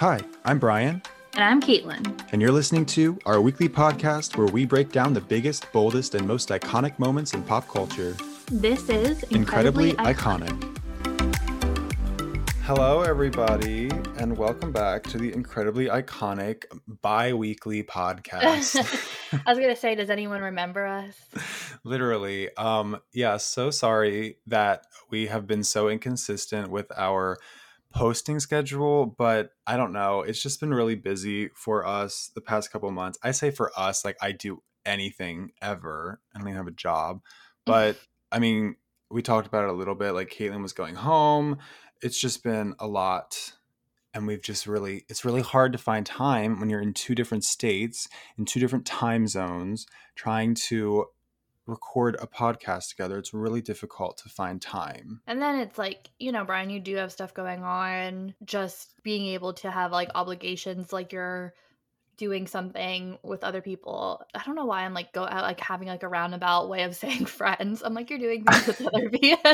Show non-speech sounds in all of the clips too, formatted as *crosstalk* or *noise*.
Hi, I'm Brian, And I'm Caitlin. and you're listening to our weekly podcast where we break down the biggest, boldest, and most iconic moments in pop culture. This is Incredibly, incredibly, iconic. Hello, everybody, and welcome back to the incredibly iconic bi weekly podcast. *laughs* I was gonna say, does anyone remember us? *laughs* Literally. Um, yeah, so sorry that we have been so inconsistent with our posting schedule, but I don't know. It's just been really busy for us the past couple months. I say for us, like I do anything ever. I don't even have a job. Mm. But I mean, we talked about it a little bit. Like Caitlin was going home. It's just been a lot. And we've just really, it's really hard to find time when you're in two different states, in two different time zones, trying to record a podcast together. It's really difficult to find time. And then it's like, you know, Brian, you do have stuff going on. Just being able to have like obligations, like you're doing something with other people. I don't know why I'm like go out like having like a roundabout way of *laughs* saying friends. I'm like you're doing things with other *laughs* people.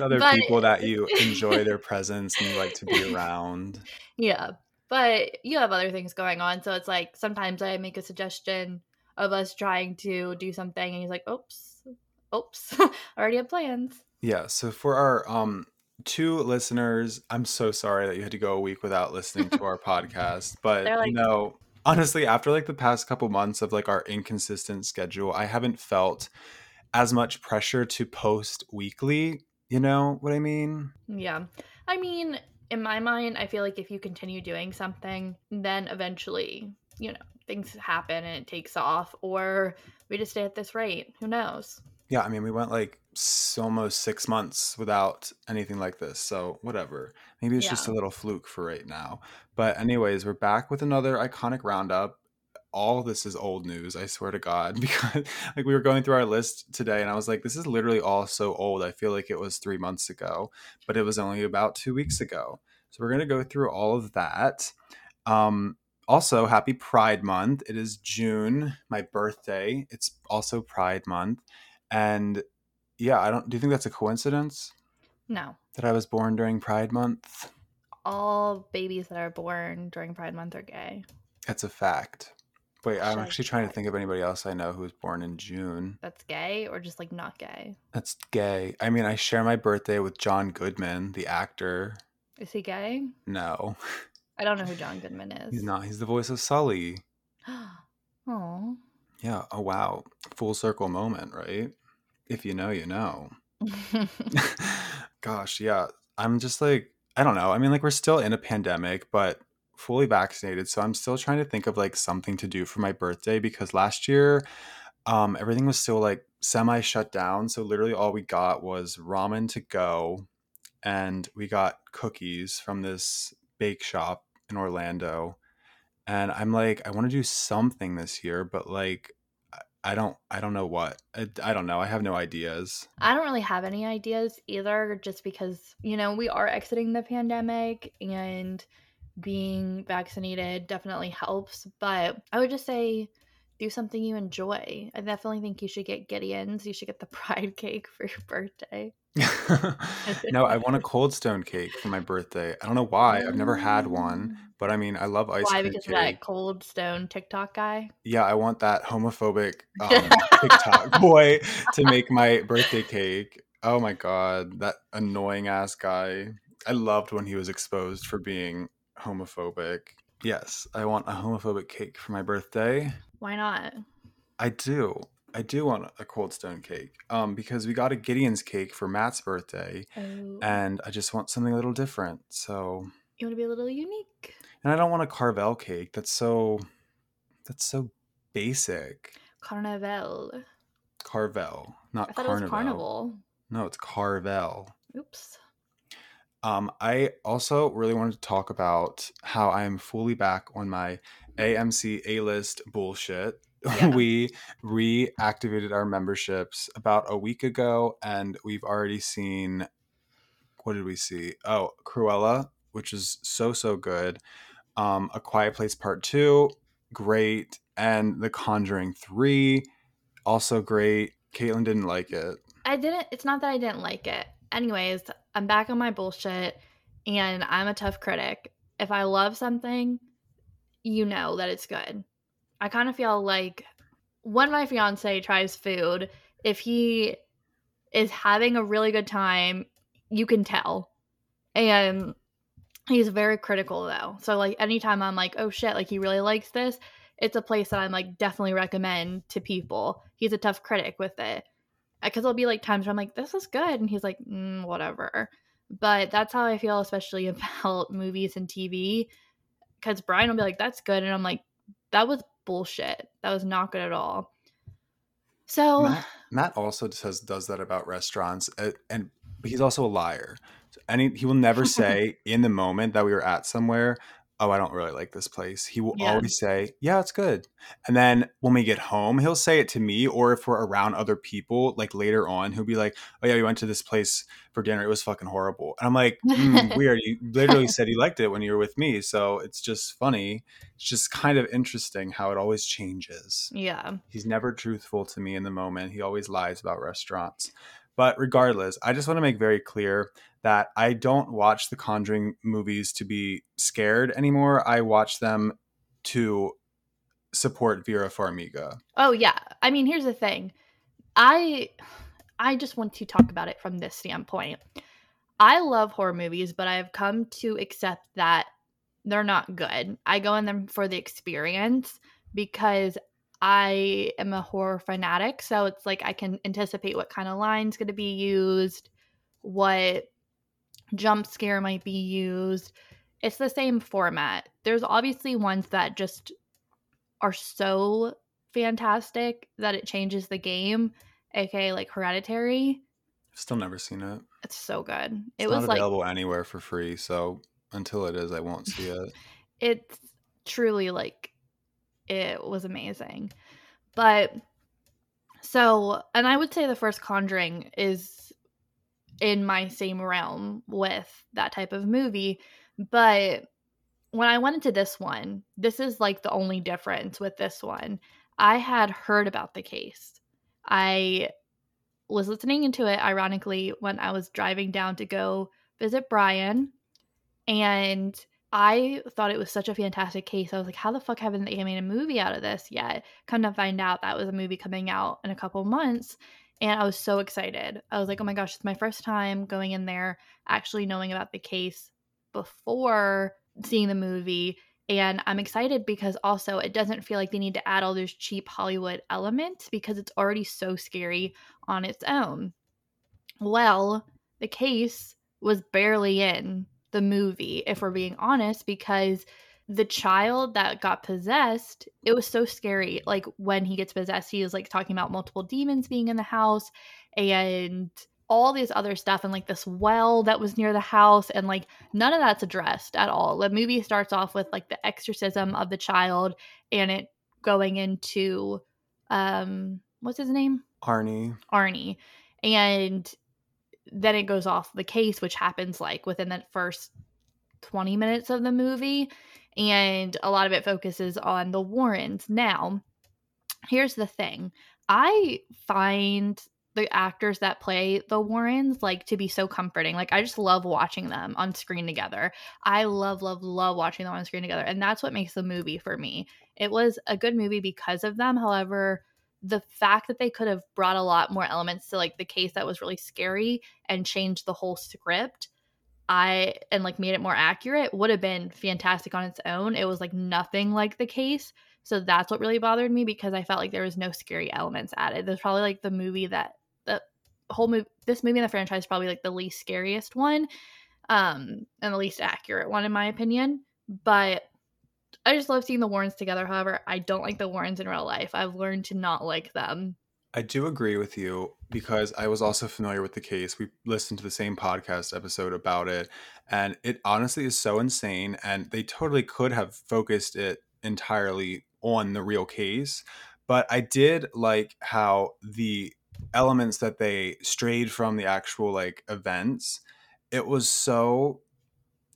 Other But- people that you enjoy their presence and you like to be *laughs* around. Yeah. But you have other things going on. So it's like sometimes I make a suggestion of us trying to do something and he's like, oops, oops, *laughs* already have plans. Yeah. So for our um two listeners, I'm so sorry that you had to go a week without listening to our *laughs* podcast. But They're you know, honestly, after like the past couple months of like our inconsistent schedule, I haven't felt as much pressure to post weekly. You know what I mean? Yeah. I mean, in my mind, I feel like if you continue doing something, then eventually, you know, things happen and it takes off, or we just stay at this rate. Who knows? Yeah, I mean, we went like almost six months without anything like this. So, whatever. Maybe it's just a little fluke for right now. But, anyways, we're back with another iconic roundup. All this is old news, I swear to God. *laughs* Because, like, we were going through our list today and I was like, this is literally all so old. I feel like it was three months ago, but it was only about two weeks ago. So, we're going to go through all of that. Um, also, happy Pride Month. It is June, my birthday. It's also Pride Month. And yeah, I don't. Do you think that's a coincidence No. that I was born during Pride Month? All babies that are born during Pride Month are gay. It's a fact. Wait, I'm actually trying to think of anybody else I know who was born in June. That's gay or just like not gay? That's gay. I mean, I share my birthday with John Goodman, the actor. Is he gay? No, *laughs* I don't know who John Goodman is. he's not. He's the voice of Sully. *gasps* Oh. Yeah. Oh wow. Full circle moment, right? If you know, you know. *laughs* *laughs* Gosh, yeah. I'm just like, I don't know. I mean, like, we're still in a pandemic, but fully vaccinated. So I'm still trying to think of like something to do for my birthday because last year, um, everything was still like semi shut down. So literally all we got was ramen to go and we got cookies from this bake shop in Orlando. And I'm like, I want to do something this year, but like, I- don't, I don't know what. I, I don't know. I have no ideas. I don't really have any ideas either, just because, you know, we are exiting the pandemic and being vaccinated definitely helps. But I would just say do something you enjoy. I definitely think you should get Gideon's. You should get the *laughs* pride cake for your birthday. *laughs* no, I want a cold stone cake for my birthday. I don't know why. I've never had one, but I mean, I love ice Why? cream Because of cake. that cold stone TikTok guy? Yeah, I want that homophobic um, TikTok *laughs* boy to make my birthday cake. Oh my god, that annoying ass guy. I loved when he was exposed for being homophobic. Yes, I want a homophobic cake for my birthday. Why not? I do. I do want a cold stone cake. Um, because we got a Gideon's cake for Matt's birthday, Oh, and I just want something a little different. So, you want to be a little unique. and I don't want a Carvel cake. That's so. That's so basic. Carnival. Carvel, not I Carnival. it carnival. No, it's Carvel. Oops. Um, I also really wanted to talk about how I am fully back on my AMC A list bullshit. Yeah. *laughs* we reactivated our memberships about a week ago, and we've already seen. What did we see? Oh, Cruella, which is so so good. Um, A Quiet Place Part Two, great, and The Conjuring Three, also great. Caitlin didn't like it. I didn't. It's not that I didn't like it. Anyways, I'm back on my bullshit, and I'm a tough critic. if I love something, you know that it's good. I kind of feel like when my fiance tries food, if he is having a really good time, you can tell. And he's very critical though. So like anytime I'm like, "Oh shit, like he really likes this," it's a place that I'm like definitely recommend to people. He's a tough critic with it. Cuz there'll be like times where I'm like, "This is good." And he's like, mm, "Whatever." But that's how I feel especially *laughs* about movies and TV cuz Brian will be like, "That's good." And I'm like, "That was bullshit. That was not good at all." So Matt, Matt also says does that about restaurants, uh, and he's also a liar. Any he will never *laughs* say in the moment that we were at somewhere, oh, I don't really like this place. He will Yeah. always say, yeah, it's good. And then when we get home, he'll say it to me, or if we're around other people, like later on, he'll be like, oh, yeah, we went to this place for dinner. It was fucking horrible. And I'm like, mm, *laughs* weird. You literally said you liked it when you were with me. So it's just funny. It's just kind of interesting how it always changes. yeah. He's never truthful to me in the moment. He always lies about restaurants. But regardless, I just want to make very clear that I don't watch the Conjuring movies to be scared anymore. I watch them to support Vera Farmiga. Oh yeah. I mean, here's the thing. I I just want to talk about it from this standpoint. I love horror movies, but I've come to accept that they're not good. I go in them for the experience because I am a horror fanatic, so it's like I can anticipate what kind of lines going to be used, what jump scare might be used. It's the same format. There's obviously ones that just are so fantastic that it changes the game, aka like Hereditary. I've still never seen it. It's so good. It's it not was like available anywhere for free, so until it is, I won't see it. *laughs* it's truly like it was amazing. But so, and I would say the first Conjuring is in my same realm with that type of movie, but when I went into this one, this is like the only difference with this one. I had heard about the case. I was listening into it, ironically, when I was driving down to go visit Brian. And I thought it was such a fantastic case. I was like, how the fuck haven't they made a movie out of this yet? Come to find out that was a movie coming out in a couple months. And I was so excited. I was like, oh my gosh, it's my first time going in there, actually knowing about the case before seeing the movie. And I'm excited because also it doesn't feel like they need to add all those cheap Hollywood elements because it's already so scary on its own. Well, the case was barely in the movie, if we're being honest, because the child that got possessed, it was so scary. Like when he gets possessed, he was like talking about multiple demons being in the house and all these other stuff and like this well that was near the house and like none of that's addressed at all. The movie starts off with like the exorcism of the child and it going into um what's his name? Arnie. Arnie. And then it goes off the case which happens like within the first 20 minutes of the movie and a lot of it focuses on the Warrens. Now, here's the thing. I find the actors that play the Warrens like to be so comforting. Like I just love watching them on screen together. I love love love watching them on screen together and that's what makes the movie for me. It was a good movie because of them. However, the fact that they could have brought a lot more elements to like the case that was really scary and changed the whole script I and like made it more accurate would have been fantastic on its own. It was like nothing like the case. So that's what really bothered me because I felt like there was no scary elements added. There's probably like the movie that the whole movie this movie in the franchise is probably like the least scariest one. Um and the least accurate one in my opinion. But I just love seeing the Warrens together. However, I don't like the Warrens in real life. I've learned to not like them. I do agree with you because I was also familiar with the case. We listened to the same podcast episode about it, and it honestly is so insane. And they totally could have focused it entirely on the real case. But I did like how the elements that they strayed from the actual like events, it was so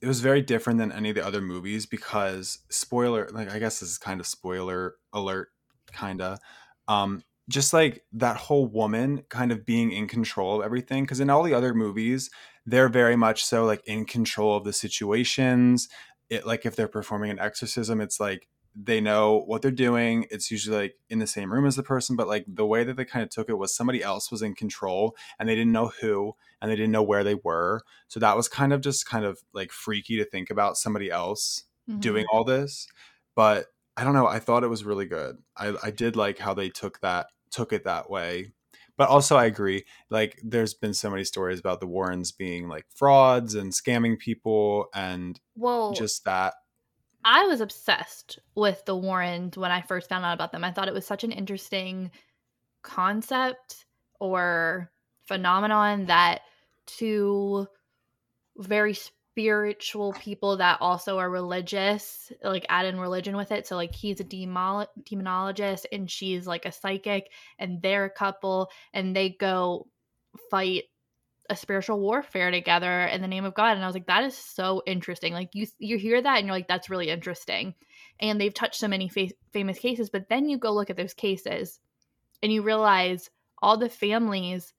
it was very different than any of the other movies because spoiler like I guess this is kind of spoiler alert kinda. Um just like that whole woman kind of being in control of everything because in all the other movies they're very much so like in control of the situations it like if they're performing an exorcism, it's like they know what they're doing. It's usually like in the same room as the person, but like the way that they kind of took it was somebody else was in control and they didn't know who and they didn't know where they were. So that was kind of just kind of like freaky to think about somebody else mm-hmm. doing all this. But I don't know. I thought it was really good. I, I did like how they took that took it that way. But also I agree. Like there's been so many stories about the Warrens being like frauds and scamming people and well just that I was obsessed with the Warrens when I first found out about them. I thought it was such an interesting concept or phenomenon that two very spiritual people that also are religious like add in religion with it so like he's a demonologist and she's like a psychic and they're a couple and they go fight a spiritual warfare together in the name of God. And I was like, that is so interesting. Like you you hear that and you're like, that's really interesting. And they've touched so many fa- famous cases, but then you go look at those cases and you realize all the families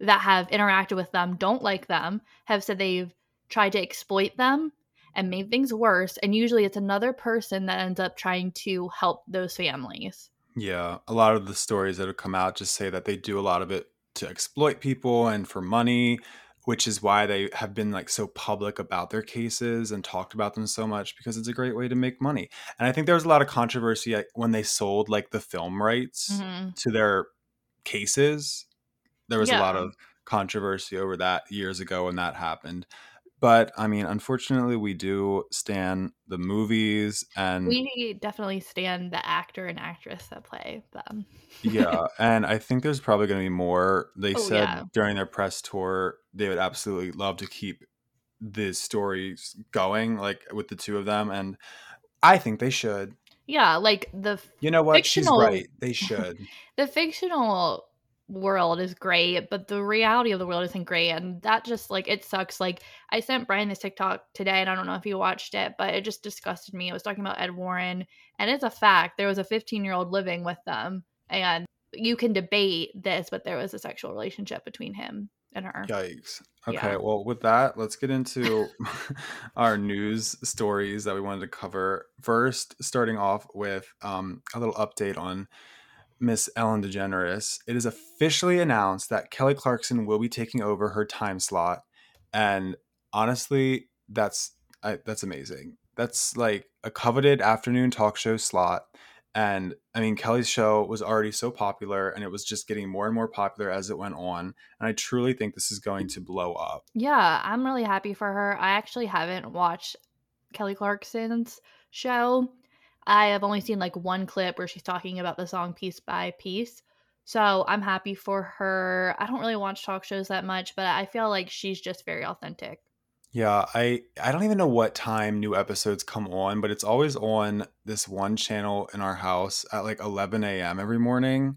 that have interacted with them don't like them, have said they've tried to exploit them and made things worse. And usually it's another person that ends up trying to help those families. Yeah, a lot of the stories that have come out just say that they do a lot of it to exploit people and for money which is why they have been like so public about their cases and talked about them so much because it's a great way to make money. And I think there was a lot of controversy when they sold like the film rights mm-hmm. to their cases. There was yeah. a lot of controversy over that years ago when that happened. But I mean, unfortunately, we do stand the movies, and we definitely stand the actor and actress that play them. yeah, *laughs* and I think there's probably going to be more. They oh, said yeah. during their press tour they would absolutely love to keep the stories going, like with the two of them, and I think they should. Yeah, like the you know what fictional, she's right. They should. *laughs* the fictional world is great, but the reality of the world isn't great. And that just like it sucks. Like I sent Brian this TikTok today, and I don't know if he watched it, but it just disgusted me. It was talking about Ed Warren, and it's a fact. There was a 15 year old living with them, and you can debate this, but there was a sexual relationship between him and her. Yikes. Okay, yeah. well, with that, let's get into *laughs* our news stories that we wanted to cover. First, starting off with um, a little update on Miss Ellen DeGeneres, it is officially announced that Kelly Clarkson will be taking over her time slot, and honestly, that's I, that's amazing. That's like a coveted afternoon talk show slot, and I mean Kelly's show was already so popular, and it was just getting more and more popular as it went on. And I truly think this is going to blow up. Yeah, I'm really happy for her. I actually haven't watched Kelly Clarkson's show I have only seen like one clip where she's talking about the song piece by piece. So I'm happy for her. I don't really watch talk shows that much, but I feel like she's just very authentic. Yeah, I I don't even know what time new episodes come on, but it's always on this one channel in our house at like 11 a.m. every morning.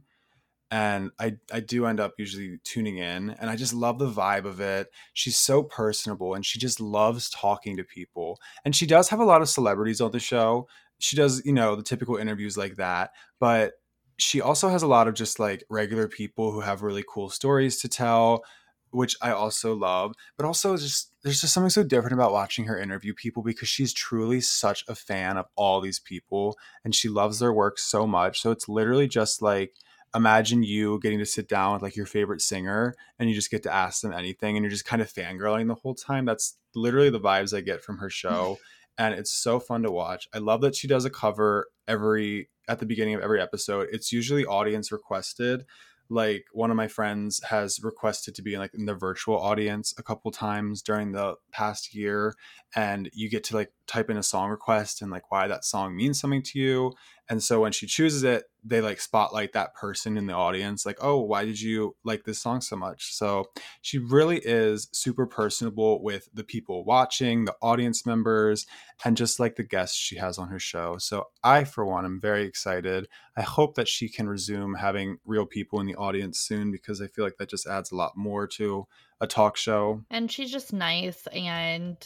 And I I do end up usually tuning in, and I just love the vibe of it. She's so personable, and she just loves talking to people. And she does have a lot of celebrities on the show, she does, you know, the typical interviews like that, but she also has a lot of just like regular people who have really cool stories to tell, which I also love. But also just there's just something so different about watching her interview people because she's truly such a fan of all these people and she loves their work so much. So it's literally just like imagine you getting to sit down with like your favorite singer and you just get to ask them anything and you're just kind of fangirling the whole time. That's literally the vibes I get from her *laughs* show and it's so fun to watch. I love that she does a cover every at the beginning of every episode. It's usually audience requested. Like one of my friends has requested to be like in the virtual audience a couple times during the past year and you get to like type in a song request and like why that song means something to you. And so when she chooses it, they like spotlight that person in the audience like oh why did you like this song so much? So she really is super personable with the people watching the audience members and just like the guests she has on her show. So i for one am very excited. I hope that she can resume having real people in the audience soon because i feel like that just adds a lot more to a talk show. And she's just nice and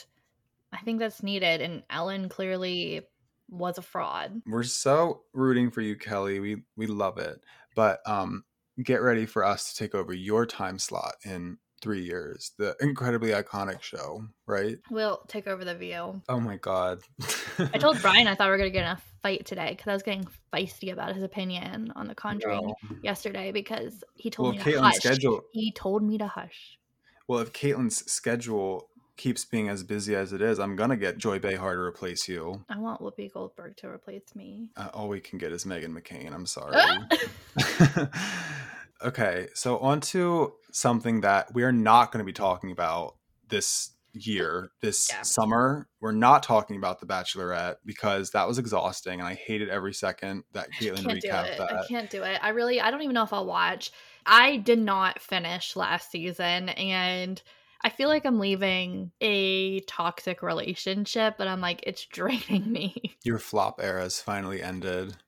i think that's needed. And ellen clearly was a fraud. We're so rooting for you, Kelly. We we love it. But um get ready for us to take over your time slot in three years. The incredibly iconic show, right? We'll take over the view. Oh my god! I told *laughs* Brian I thought we were gonna get in a fight today because I was getting feisty about his opinion on The Conjuring No. yesterday because he told Well, me to Caitlin's hush. schedule- He told me to hush. Well, if Caitlin's schedule keeps being as busy as it is, I'm gonna get Joy Behar to replace you. I want Whoopi Goldberg to replace me. Uh, all we can get is Meghan McCain. I'm sorry. *laughs* *laughs* Okay, so on to something that we are not going to be talking about this year, this Yeah. summer. We're not talking about The Bachelorette because that was exhausting and I hated every second that Caitlin recapped that. I can't do it. I really, I don't even know if I'll watch. I did not finish last season, and I feel like I'm leaving a toxic relationship, but I'm like, it's draining me. *laughs* Your flop era has finally ended. *laughs*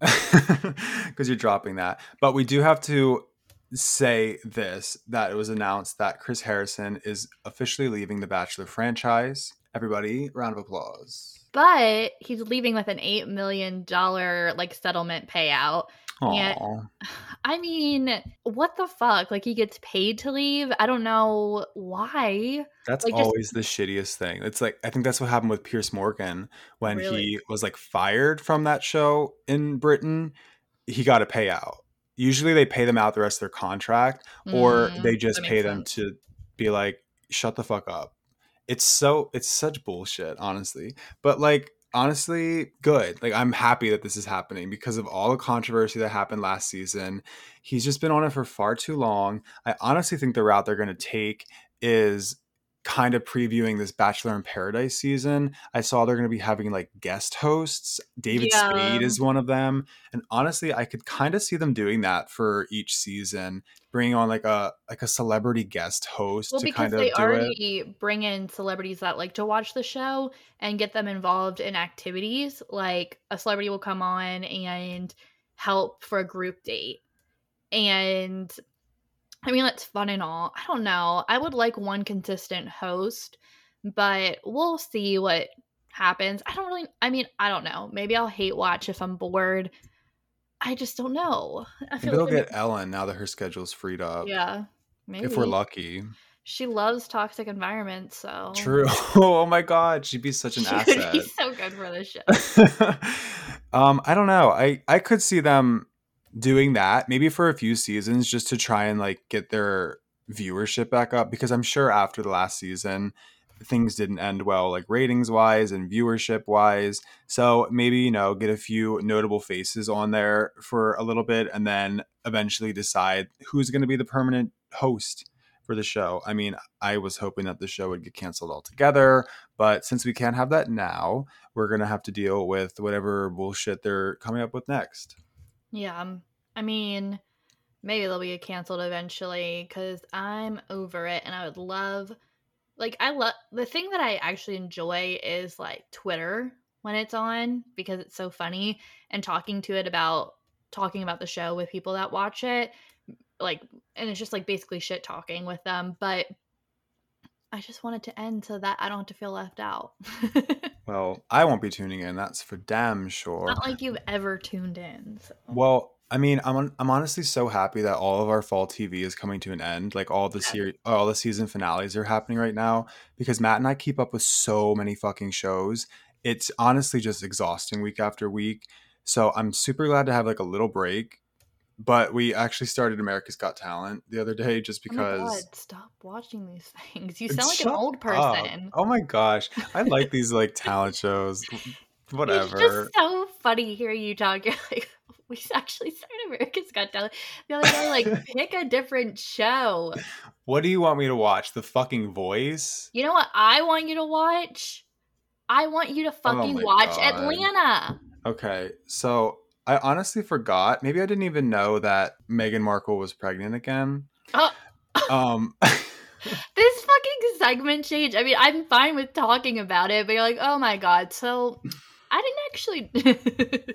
*laughs* Because you're dropping that. But we do have to say this that it was announced that Chris Harrison is officially leaving the Bachelor franchise. Everybody, round of applause. But he's leaving with an eight million dollar like settlement payout. I mean, what the fuck? Like he gets paid to leave. I don't know why. That's Like, just- always the shittiest thing. It's like I think that's what happened with Piers Morgan when Really? he was like fired from that show in Britain. He got a payout. Usually they pay them out the rest of their contract, or Mm, they just pay them sense. to be like, shut the fuck up. It's so it's such bullshit, honestly. But like honestly, good. Like I'm happy that this is happening because of all the controversy that happened last season. He's just been on it for far too long. I honestly think the route they're gonna take is kind of previewing this Bachelor in Paradise season. I saw they're going to be having like guest hosts. David Yeah. Spade is one of them. And honestly, I could kind of see them doing that for each season, bringing on like a like a celebrity guest host Well, to because kind of they do it. already bring in celebrities that like to watch the show and get them involved in activities. Like a celebrity will come on and help for a group date. And I mean, that's fun and all. I don't know. I would like one consistent host, but we'll see what happens. I don't really, I mean, I don't know. Maybe I'll hate watch if I'm bored. I just don't know. I Maybe they'll like get Ellen now that her schedule's freed up. yeah, maybe If we're lucky. She loves toxic environments, so True. *laughs* oh my god, she'd be such *laughs* an She would be so good for this *laughs* show. um, I don't know. I I could see them doing that maybe for a few seasons just to try and like get their viewership back up because I'm sure after the last season things didn't end well like ratings wise and viewership wise. So maybe you know get a few notable faces on there for a little bit and then eventually decide who's going to be the permanent host for the show. I mean, I was hoping that the show would get canceled altogether, but since we can't have that now, we're going to have to deal with whatever bullshit they're coming up with next. Yeah, um, I mean, maybe they'll be canceled eventually because I'm over it, and I would love, like, I love the thing that I actually enjoy is like Twitter when it's on because it's so funny and talking to it about talking about the show with people that watch it, like, and it's just like basically shit talking with them, but. I just want it to end so that I don't have to feel left out. *laughs* Well, I won't be tuning in. That's for damn sure. Not like you've ever tuned in. So. Well, I mean, I'm on, I'm honestly so happy that all of our fall TV is coming to an end. Like all the series, all the season finales are happening right now because Matt and I keep up with so many fucking shows. It's honestly just exhausting week after week. So I'm super glad to have like a little break. But we actually started America's Got Talent the other day just Oh my God, because. stop watching these things. You sound like Shut an old up. person. Oh my gosh, I like these like *laughs* talent shows. It's Whatever. just so funny hearing you talk. *laughs* You're like, we *laughs* actually started America's Got Talent. The other day, like, *laughs* pick a different show. What do you want me to watch? The fucking voice? You know what I want you to watch? I want you to fucking Oh watch God. Atlanta. Okay, so I honestly forgot. Maybe I didn't even know that Meghan Markle was pregnant again. Oh. Um, *laughs* This fucking segment change. I mean, I'm fine with talking about it, but you're like, oh my god. So I didn't actually.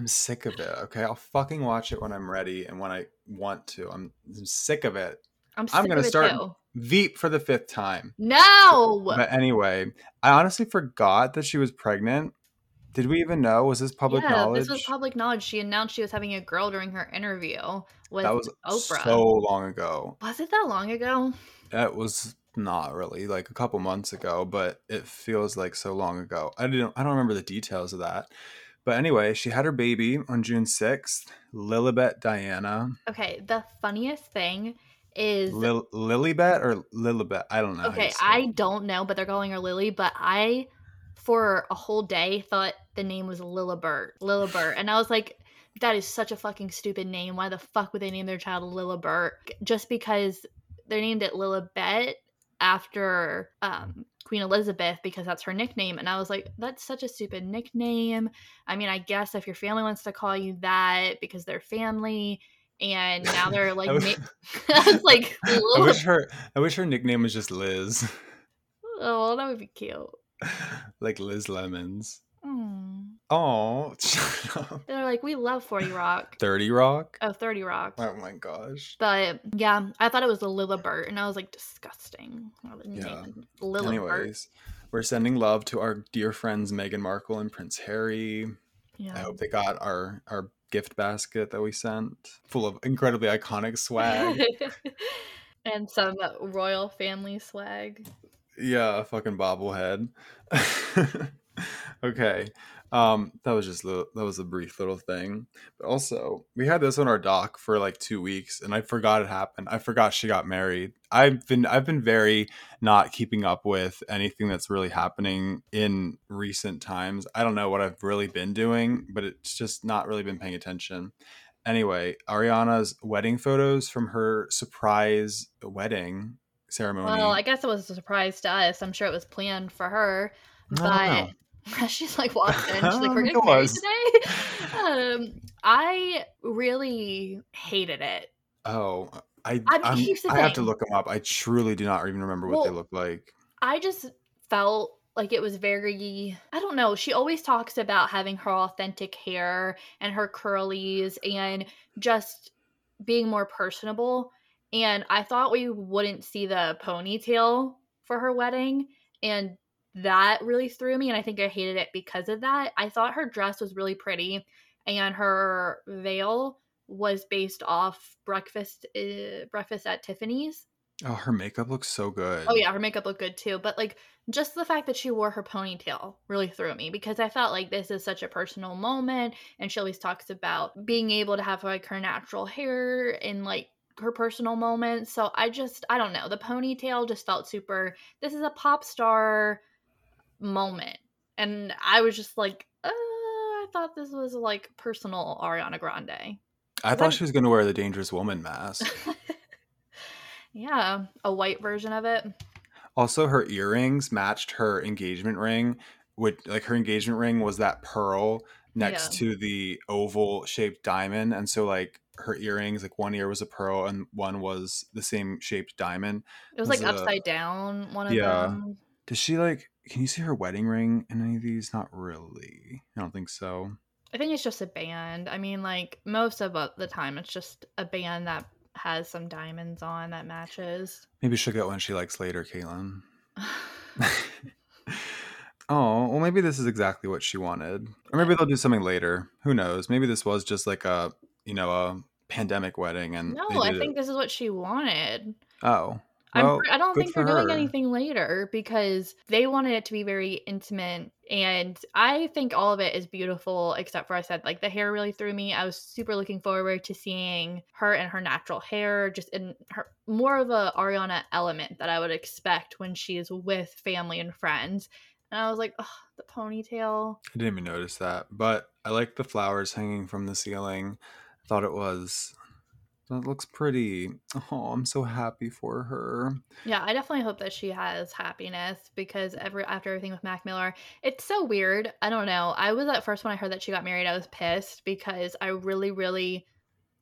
I'm sick of it. Okay, I'll fucking watch it when I'm ready and when I want to. I'm, I'm sick of it. I'm, I'm gonna of it start- too. Veep for the fifth time. No. But anyway, I honestly forgot that she was pregnant. Did we even know? Was this public yeah, knowledge? this was public knowledge. She announced she was having a girl during her interview with that was Oprah. so long ago. was it that long ago? That was not really like a couple months ago, but it feels like so long ago. I didn't I don't remember the details of that. But anyway, she had her baby on June 6th, Lilibet Diana. Okay, the funniest thing is Lil- Lilibet or Lilibet? I don't know. okay, I don't know, but they're calling her Lily. But I, for a whole day, thought the name was Lilibert. Lilibert. And I was like, that is such a fucking stupid name. Why the fuck would they name their child Lilibert? Just because they named it Lilibet after um, Queen Elizabeth because that's her nickname. And I was like, that's such a stupid nickname. I mean, I guess if your family wants to call you that because they're family. And now *laughs* they're like, I wish- ma- *laughs* like, *laughs* I wish her I wish her nickname was just Liz. Oh, that would be cute. like Liz Lemons. Oh. *laughs* They're like, we love 40 Rock. 30 Rock? Oh, 30 Rock. Oh my gosh. But yeah, I thought it was a Lilibert, and I was like, disgusting. I would name Yeah. it Lilibert. Anyways, we're sending love to our dear friends Meghan Markle and Prince Harry. Yeah. I hope they got our our gift basket that we sent, full of incredibly iconic swag. *laughs* and some royal family swag. yeah, a fucking bobblehead. *laughs* okay, um, that was just li- that was a brief little thing. But also, we had this on our doc for like two weeks, and I forgot it happened. I forgot she got married. I've been I've been very not keeping up with anything that's really happening in recent times. I don't know what I've really been doing, but it's just not really been paying attention. Anyway, Ariana's wedding photos from her surprise wedding ceremony. Well, I guess it was a surprise to us. I'm sure it was planned for her. I don't know. But *laughs* she's like walked in. She's like, "We're getting married today." Um, I really hated it. Oh, I I mean, I have to look them up. I truly do not even remember what they look like. I just felt like it was very I don't know, she always talks about having her authentic hair and her curlies and just being more personable and I thought we wouldn't see the ponytail for her wedding and that really threw me and I think I hated it because of that. I thought her dress was really pretty and her veil was based off breakfast uh, breakfast at Tiffany's Oh, her makeup looks so good. Oh yeah, her makeup looked good too. But like just the fact that she wore her ponytail really threw me because I felt like this is such a personal moment and she always talks about being able to have like her natural hair in like her personal moments. So I just I don't know. The ponytail just felt super this is a pop star moment. And I was just like, uh, I thought this was like personal Ariana Grande. I thought she was going to wear the Dangerous Woman mask. *laughs* yeah, a white version of it. also, her earrings matched her engagement ring. Which, like, her engagement ring was that pearl next Yeah. to the oval shaped diamond, and so like her earrings, like one ear was a pearl and one was the same shaped diamond. It was Was like a- upside down, one of Yeah. them. Does she like? Can you see her wedding ring in any of these? Not really. I don't think so. I think it's just a band. I mean, like most of uh, the time, it's just a band that has some diamonds on that matches. Maybe she'll get one she likes later, Caitlin. *laughs* *laughs* oh, well, maybe this is exactly what she wanted. Or maybe they'll do something later. Who knows? Maybe this was just like a, you know, a pandemic wedding and no, I think it. this is what she wanted. Oh. I'm, I don't think they're for doing anything later because they wanted it to be very intimate. And I think all of it is beautiful, except for I said, like, the hair really threw me. I was super looking forward to seeing her and her natural hair, just in her more of a Ariana element that I would expect when she's with family and friends. And I was like, oh, the ponytail. I didn't even notice that. But I like the flowers hanging from the ceiling. I thought it was. That looks pretty. Oh, I'm so happy for her. Yeah, I definitely hope that she has happiness because every after everything with Mac Miller, it's so weird. I don't know. I was at first when I heard that she got married, I was pissed because I really, really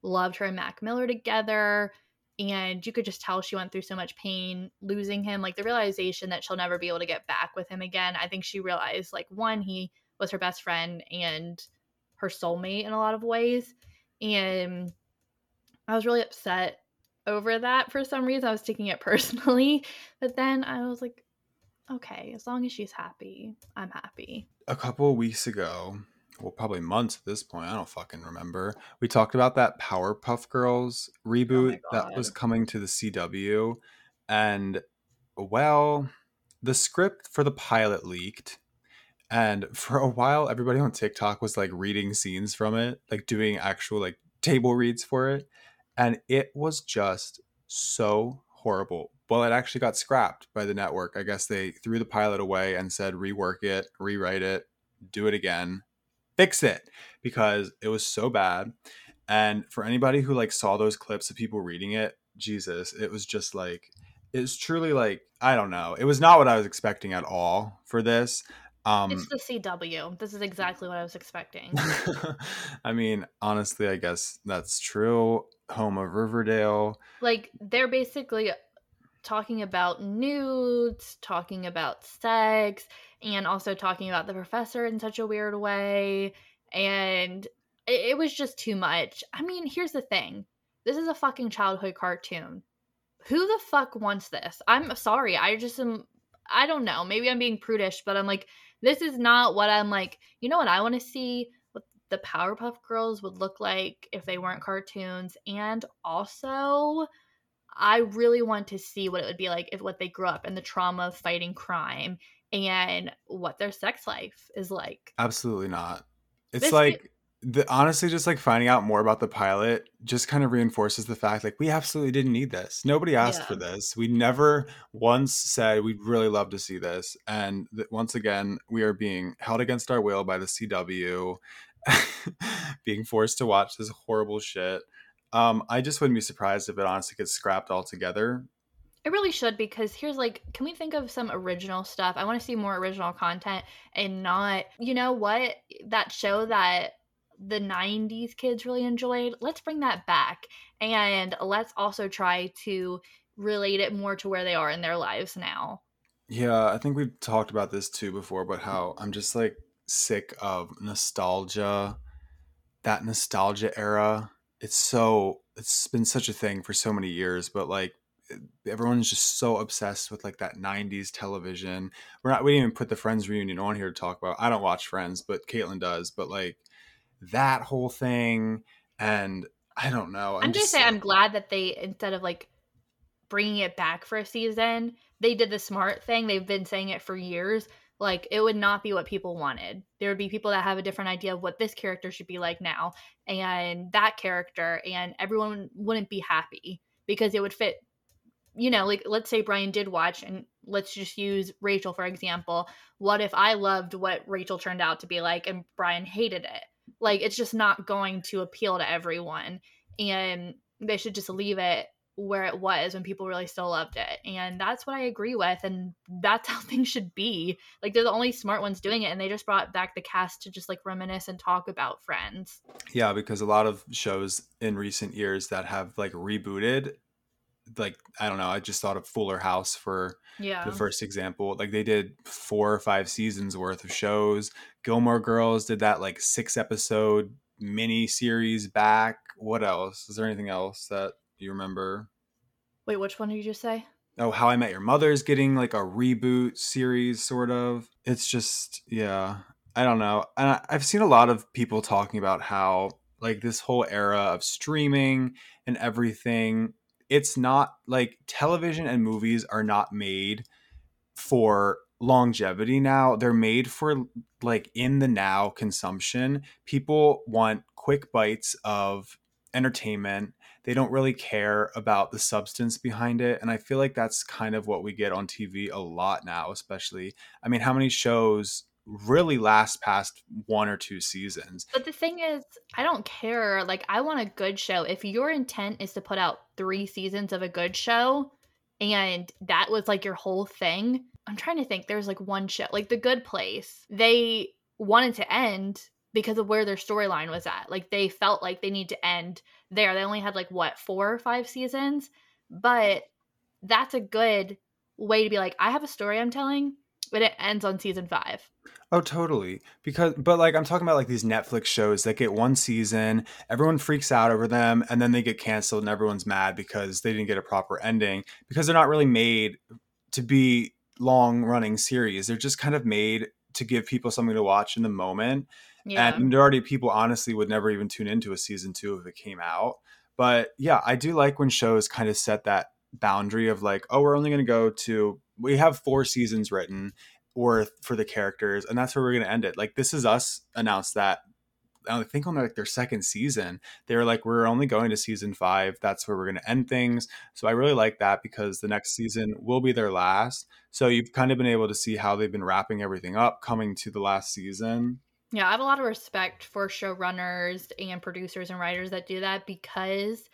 loved her and Mac Miller together. And you could just tell she went through so much pain losing him. Like the realization that she'll never be able to get back with him again. I think she realized, like, one, he was her best friend and her soulmate in a lot of ways. And I was really upset over that for some reason. I was taking it *laughs* personally. But then I was like, okay, as long as she's happy, I'm happy. a couple of weeks ago, well, probably months at this point. I don't fucking remember. We talked about that Powerpuff Girls oh reboot Oh that was coming to the CW. And, well, the script for the pilot leaked. And *laughs* for a while, everybody on TikTok was like reading scenes from it, like doing actual like table reads for it. And it was just so horrible. Well, it actually got scrapped by the network. I guess they threw the pilot away and said, rework it, rewrite it, do it again, fix it because it was so bad. And for anybody who like saw those clips of people reading it, Jesus, it was just like it's truly like I don't know. It was not what I was expecting at all for this. Um It's the CW. This is exactly what I was expecting. *laughs* I mean, honestly, I guess that's true. Home of Riverdale. like they're basically talking about nudes, talking about sex, and also talking about the professor in such a weird way. And it, it was just too much. I mean, here's the thing this is a fucking childhood cartoon. Who the fuck wants this? I'm sorry. I just am. I don't know. Maybe I'm being prudish, but I'm like, this is not what I'm like. You know what I want to see? The Powerpuff Girls would look like if they weren't cartoons. And also, I really want to see what it would be like if what they grew up and the trauma of fighting crime and what their sex life is like. Absolutely not. It's This- like the honestly just like finding out more about the pilot just kind of reinforces the fact like we absolutely didn't need this. Nobody asked Yeah. for this. We never once said we'd really love to see this. And th- once again, we are being held against our will by the CW, *laughs* being forced to watch this horrible shit. Um, I just wouldn't be surprised if it honestly gets scrapped altogether. It really should because here's like, can we think of some original stuff? I want to see more original content and not, you know what, that show that the 90s kids really enjoyed. Let's bring that back and let's also try to relate it more to where they are in their lives now. Yeah, I think we've talked about this too before, but how I'm just like sick of nostalgia, that nostalgia era. It's so, it's been such a thing for so many years, but like everyone's just so obsessed with like that 90s television. We're not, we didn't even put the Friends reunion on here to talk about. I don't watch Friends, but Caitlin does, but like that whole thing. And I don't know. I'm, just saying, like- I'm glad that they instead of like bringing it back for a season, they did the smart thing. They've been saying it for years. Like it would not be what people wanted. There would be people that have a different idea of what this character should be like now, and that character, and everyone wouldn't be happy because it would fit. You know, like let's say Brian did watch, and let's just use Rachel for example. What if I loved what Rachel turned out to be like, and Brian hated it? Like it's just not going to appeal to everyone and they should just leave it where it was when people really still loved it. And that's what I agree with. And that's how *laughs* things should be. Like they're the only smart ones doing it. And they just brought back the cast to just like reminisce and talk about friends. Yeah, because a lot of shows in recent years that have like rebooted, like I don't know, I just thought of Fuller House for Yeah. the first example. Like they did four or five seasons worth of shows. Gilmore Girls did that like six episode mini series back. What else? Is there anything else that you remember? Wait, which one did you just say? Oh, How I Met Your Mother's getting like a reboot series, sort of. It's just, yeah, I don't know. And I, I've seen a lot of people talking about how, like, this whole era of streaming and everything, it's not like television and movies are not made for longevity now. They're made for like in the now consumption. People want quick bites of entertainment they don't really care about the substance behind it and i feel like that's kind of what we get on tv a lot now especially i mean how many shows really last past one or two seasons But the thing is, I don't care. Like, I want a good show. If your intent is to put out three seasons of a good show and that was like your whole thing, I'm trying to think. There's like one show, like The Good Place. They wanted to end because of where their storyline was at. Like, they felt like they need to end there. They only had like what, four or five seasons? But that's a good way to be like, I have a story I'm telling, but it ends on season five. Oh, totally. Because, but like, I'm talking about like these Netflix shows that get one season, everyone freaks out over them, and then they get canceled and everyone's mad because they didn't get a proper ending because they're not really made to be long running series. They're just kind of made to give people something to watch in the moment. And majority of people honestly would never even tune into a season two if it came out. But yeah, I do like when shows kind of set that boundary of like, oh, we're only going to go to, we have four seasons written or for the characters, and that's where we're going to end it. Like, This Is Us announced that I think on like their second season, they were like, we're only going to season five. That's where we're going to end things. So I really like that because the next season will be their last. So you've kind of been able to see how they've been wrapping everything up coming to the last season. Yeah, I have a lot of respect for showrunners and producers and writers that do that because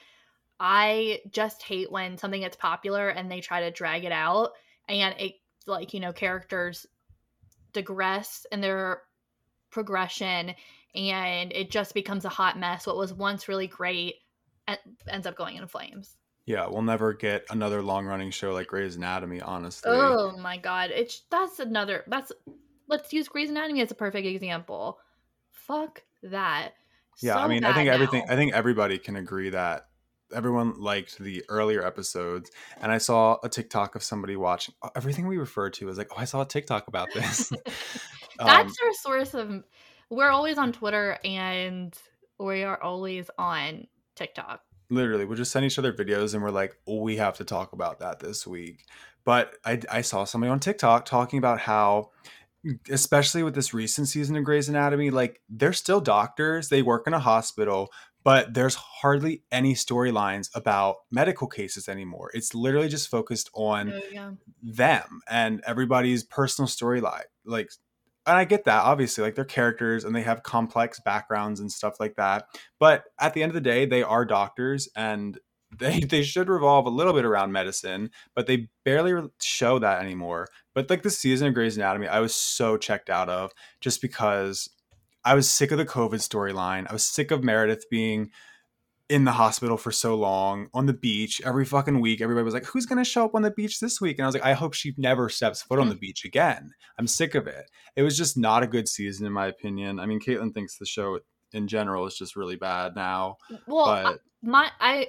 I just hate when something gets popular and they try to drag it out and it like, you know, characters digress in their progression and it just becomes a hot mess. What was once really great ends up going in flames. Yeah, we'll never get another long running show like Grey's Anatomy, honestly. Oh my god. It's that's another that's let's use Grey's Anatomy as a perfect example. Fuck that. Yeah, I mean, I think everything now. I think everybody can agree that everyone liked the earlier episodes and I saw a TikTok of somebody watching everything we refer to is like, "Oh, I saw a TikTok about this." *laughs* *laughs* um, That's our source of we're always on Twitter and we are always on TikTok. literally we'll just send each other videos and we're like oh, we have to talk about that this week but I, I saw somebody on tiktok talking about how especially with this recent season of Grey's Anatomy, like they're still doctors, they work in a hospital, but there's hardly any storylines about medical cases anymore. It's literally just focused on Oh, yeah. them and everybody's personal storyline. Like, and I get that, obviously, like they're characters and they have complex backgrounds and stuff like that. But at the end of the day, they are doctors and they they should revolve a little bit around medicine, but they barely show that anymore. But like the season of Grey's Anatomy, I was so checked out of just because I was sick of the COVID storyline. I was sick of Meredith being in the hospital for so long on the beach every fucking week. Everybody was like, "Who's gonna show up on the beach this week?" And I was like, "I hope she never steps foot on the mm. beach again." I'm sick of it. It was just not a good season, in my opinion. I mean, Caitlin thinks the show in general is just really bad now, Well, but my I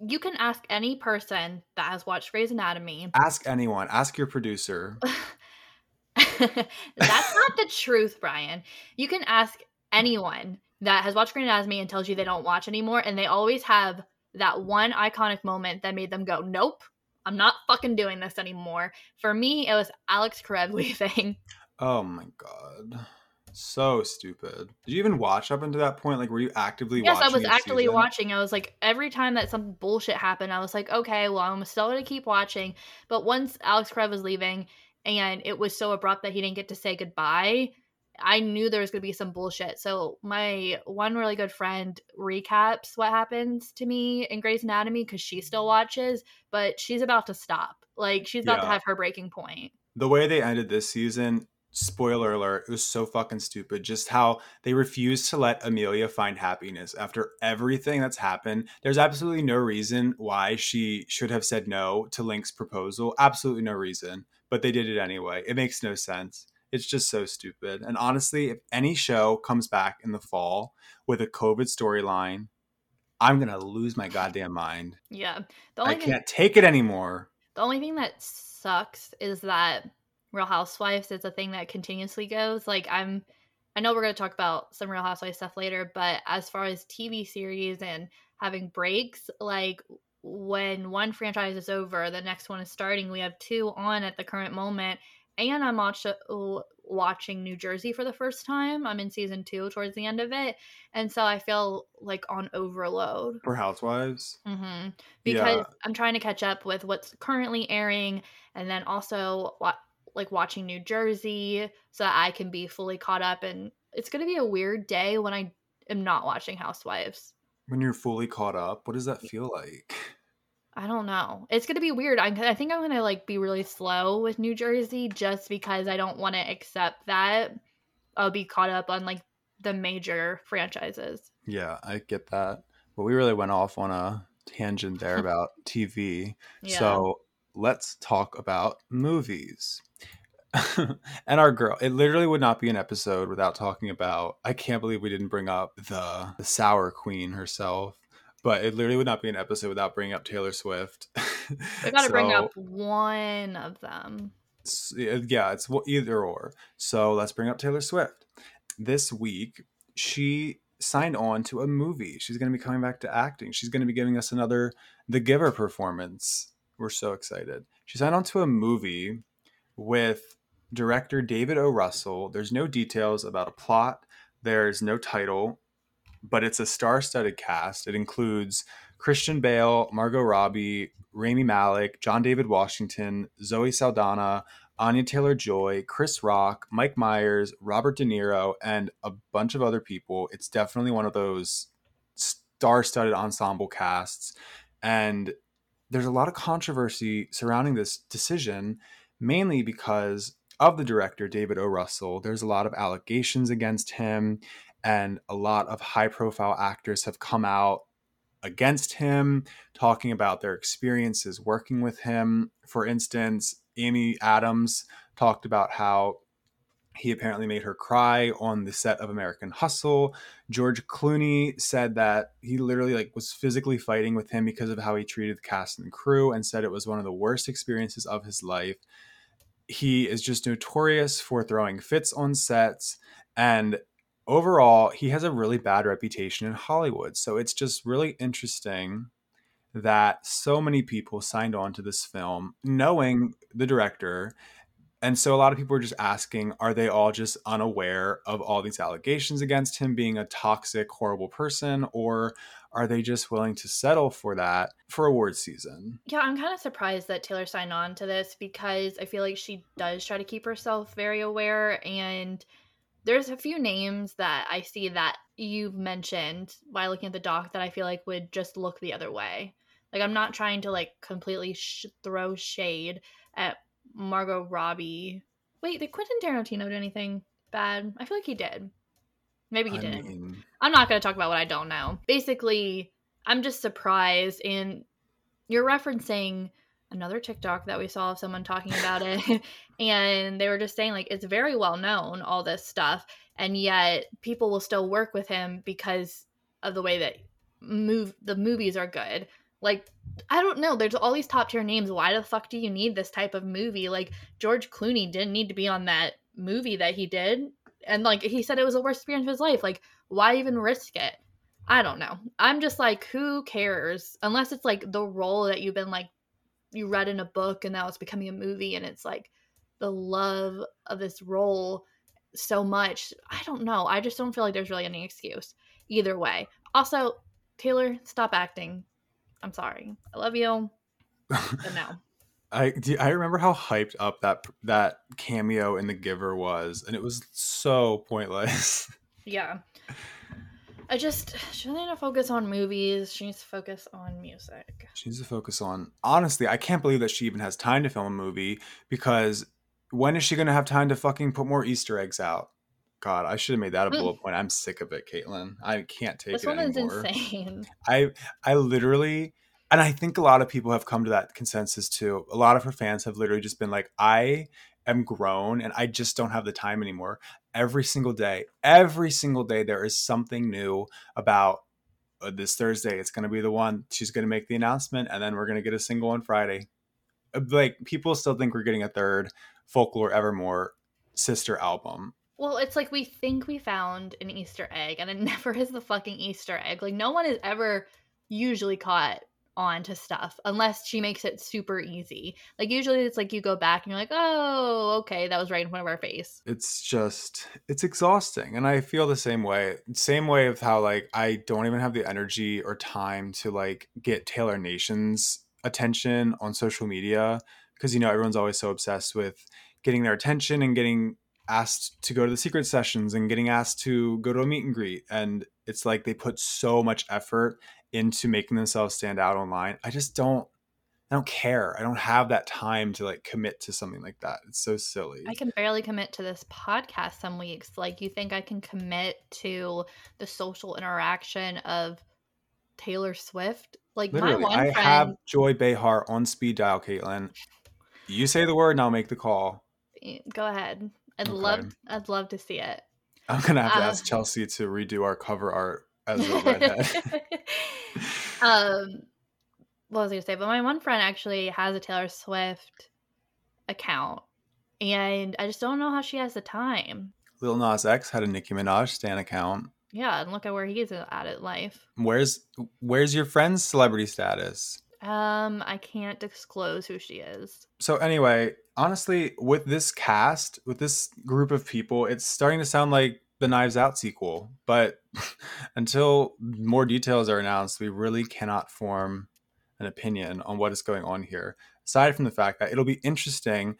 you can ask any person that has watched Grey's Anatomy. ask anyone, ask your producer. *laughs* That's not the truth, Brian. You can ask anyone that has watched Grey's Anatomy and tells you they don't watch anymore, and they always have that one iconic moment that made them go, "Nope, I'm not fucking doing this anymore." For me, it was Alex Karev *laughs* leaving. Oh my god. So stupid. Did you even watch up until that point? Like, were you actively watching? yes, I was actively season? watching. I was like, every time that some bullshit happened, I was like, okay, well, I'm still gonna keep watching. But once Alex Karev was leaving, and it was so abrupt that he didn't get to say goodbye, I knew there was gonna be some bullshit. So my one really good friend recaps what happens to me in Grey's Anatomy because she still watches, but she's about to stop. Like she's about to have her breaking point. the way they ended this season spoiler alert it was so fucking stupid just how they refused to let amelia find happiness after everything that's happened. There's absolutely no reason why she should have said no to link's proposal absolutely no reason but they did it anyway. It makes no sense. It's just so stupid. And honestly if any show comes back in the fall with a covid storyline i'm gonna lose my goddamn mind. Yeah. The i only thing can't take it anymore. The only thing that sucks is that Real Housewives is a thing that continuously goes. Like I'm I know we're going to talk about some Real Housewives stuff later, but as far as TV series and having breaks, like when one franchise is over, the next one is starting. We have two on at the current moment, and I'm watch- watching New Jersey for the first time. I'm in season two towards the end of it, and so I feel like on overload. for housewives hmm Yeah. Because I'm trying to catch up with what's currently airing, and then also like watching New Jersey, so that I can be fully caught up. And it's gonna be a weird day when I am not watching Housewives. when you're fully caught up what does that feel like *laughs* I don't know. It's gonna be weird. I, I think I'm gonna like be really slow with New Jersey just because I don't want to accept that I'll be caught up on like the major franchises. Yeah, I get that. But we really went off on a tangent there *laughs* about TV. Yeah. So let's talk about movies. *laughs* and our girl, it literally would not be an episode without talking about. I can't believe we didn't bring up the, the sour queen herself. But it literally would not be an episode without bringing up Taylor Swift. we *laughs* gotta bring up one of them. yeah, it's either or. So let's bring up Taylor Swift. This week, she signed on to a movie. She's going to be coming back to acting. She's going to be giving us another The Giver performance. We're so excited. She signed on to a movie with director David O. Russell. There's no details about a plot, there's no title, but it's a star studded cast. It includes Christian Bale, Margot Robbie, Rami Malek, John David Washington, Zoe Saldana, Anya Taylor Joy, Chris Rock, Mike Myers, Robert De Niro, and a bunch of other people. It's definitely one of those star studded ensemble casts. And there's a lot of controversy surrounding this decision, mainly because of the director, David O. Russell. There's a lot of allegations against him, and a lot of high profile actors have come out against him, talking about their experiences working with him. For instance, Amy Adams talked about how he apparently made her cry on the set of American Hustle. George Clooney said that he literally like was physically fighting with him because of how he treated the cast and crew and said it was one of the worst experiences of his life. He is just notorious for throwing fits on sets and overall he has a really bad reputation in Hollywood. So it's just really interesting that so many people signed on to this film knowing the director and so a lot of people are just asking are they all just unaware of all these allegations against him being a toxic horrible person? Or are they just willing to settle for that for award season? Yeah i'm kind of surprised that taylor signed on to this because i feel like she does try to keep herself very aware. And there's a few names that i see that you've mentioned by looking at the doc that i feel like would just look the other way. Like I'm not trying to like completely sh- throw shade at Margot Robbie. Wait, did Quentin Tarantino do anything bad? I feel like he did. Maybe he I didn't. Mean... I'm not going to talk about what I don't know. Basically, I'm just surprised and you're referencing another TikTok that we saw of someone talking about it *laughs* and they were just saying like it's very well known all this stuff and yet people will still work with him because of the way that move the movies are good like, I don't know. There's all these top tier names. Why the fuck do you need this type of movie? Like, George Clooney didn't need to be on that movie that he did. And, like, he said it was the worst experience of his life. Like, why even risk it? I don't know. I'm just like, who cares? Unless it's like the role that you've been like, you read in a book and now it's becoming a movie and it's like the love of this role so much. I don't know. I just don't feel like there's really any excuse either way. Also, Taylor, stop acting. I'm sorry. I love you. But no. *laughs* I do, I remember how hyped up that that cameo in The Giver was, and it was so pointless. *laughs* Yeah. I just she doesn't need to focus on movies. She needs to focus on music. She needs to focus on honestly, I can't believe that she even has time to film a movie because when is she gonna have time to fucking put more Easter eggs out? God, I should have made that a mm. bullet point. I'm sick of it, Caitlin. I can't take this it anymore. This one is insane. *laughs* I I literally and I think a lot of people have come to that consensus too. A lot of her fans have literally just been like, I am grown and I just don't have the time anymore. Every single day, every single day, there is something new about uh, this Thursday. It's going to be the one she's going to make the announcement, and then we're going to get a single on Friday. Like people still think we're getting a third folklore evermore sister album well, it's like we think we found an Easter egg, and it *laughs* never is the fucking Easter egg. Like, no one is ever usually caught on to stuff unless she makes it super easy. Like, usually it's like you go back and you're like, oh, okay, that was right in front of our face. It's just, it's exhausting. And I feel the same way. Same way of how, like, I don't even have the energy or time to, like, get Taylor Nation's attention on social media because, you know, everyone's always so obsessed with getting their attention and getting asked to go to the secret sessions and getting asked to go to a meet and greet. And it's like they put so much effort into making themselves stand out online. I just don't i don't care. I don't have that time to like commit to something like that. It's so silly. I can barely commit to this podcast some weeks. Like you think i can commit to the social interaction of taylor swift? Like Literally, my one i friend... have joy behar on speed dial caitlin. You say the word and i'll make the call. Go ahead I'd okay. love I'd love to see it. I'm gonna have to um, ask Chelsea to redo our cover art as a redhead. *laughs* um what was I gonna say? But my one friend actually has a Taylor Swift account And I just don't know how she has the time. Lil Nas X had a Nicki Minaj stan account. Yeah, and look at where he is at in life. Where's where's your friend's celebrity status? Um, I can't disclose who she is. So anyway, honestly, with this cast, with this group of people, it's starting to sound like the Knives Out sequel. But *laughs* until more details are announced, we really cannot form an opinion on what is going on here. Aside from the fact that it'll be interesting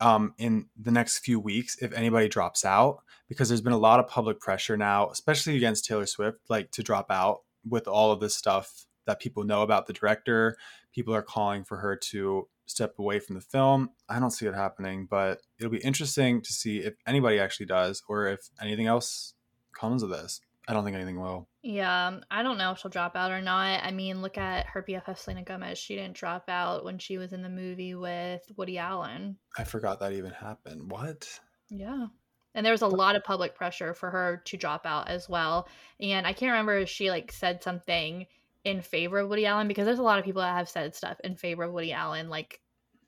um, in the next few weeks if anybody drops out, because there's been a lot of public pressure now, especially against Taylor Swift, like to drop out with all of this stuff that people know about the director. People are calling for her to step away from the film. I don't see it happening, but it'll be interesting to see if anybody actually does or if anything else comes of this. I don't think anything will. Yeah, um, I don't know if she'll drop out or not. I mean, look at her BFF Selena Gomez. She didn't drop out when she was in the movie with Woody Allen. I forgot that even happened. What? Yeah. And there was a lot of public pressure for her to drop out as well. And I can't remember if she like said something in favor of Woody Allen because there's a lot of people that have said stuff in favor of Woody Allen. Like,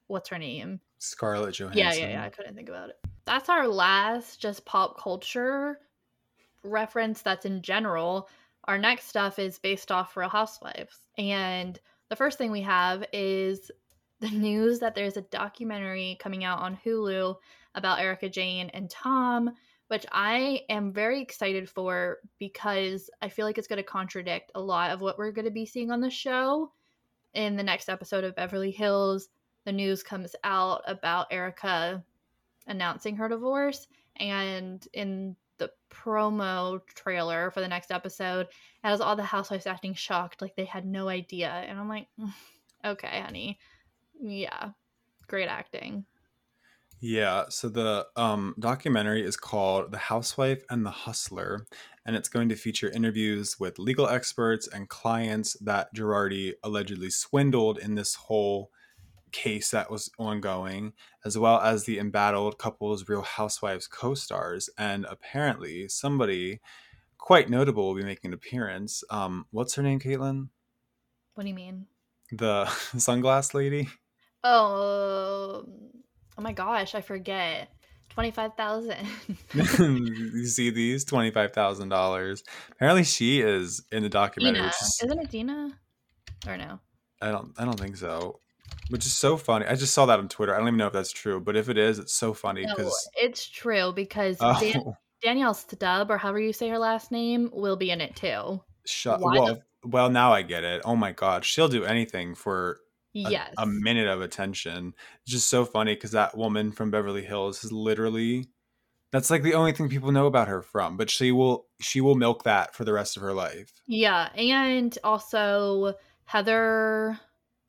what's her name? Scarlett Johansson. Yeah, yeah, yeah. I couldn't think about it. That's our last just pop culture reference that's in general. Our next stuff is based off Real Housewives. And the first thing we have is the *laughs* news that there's a documentary coming out on Hulu about Erika Jayne and Tom which I am very excited for because I feel like it's going to contradict a lot of what we're going to be seeing on the show. In the next episode of Beverly Hills, the news comes out about Erika announcing her divorce. And in the promo trailer for the next episode, it has all the housewives acting shocked, like they had no idea. And I'm like, *laughs* okay, honey. Yeah, great acting. Yeah, so the um, documentary is called The Housewife and the Hustler, and it's going to feature interviews with legal experts and clients that Girardi allegedly swindled in this whole case that was ongoing, as well as the embattled couple's Real Housewives co stars. And apparently, somebody quite notable will be making an appearance. Um, what's her name, Caitlin? What do you mean? The *laughs* sunglass lady? Oh, Oh my gosh, I forget. Twenty five thousand. *laughs* you see these twenty five thousand dollars. Apparently, she is in the documentary. Is, Isn't it Dina? Or no? I don't. I don't think so. Which is so funny. I just saw that on Twitter. I don't even know if that's true, but if it is, it's so funny because no, it's true because oh. Dan- Danielle Staub or however you say her last name will be in it too. Shut. Well, well, now I get it. Oh my god, she'll do anything for yes. a, a minute of attention. It's just so funny because that woman from Beverly Hills is literally that's like the only thing people know about her from but she will she will milk that for the rest of her life yeah and also heather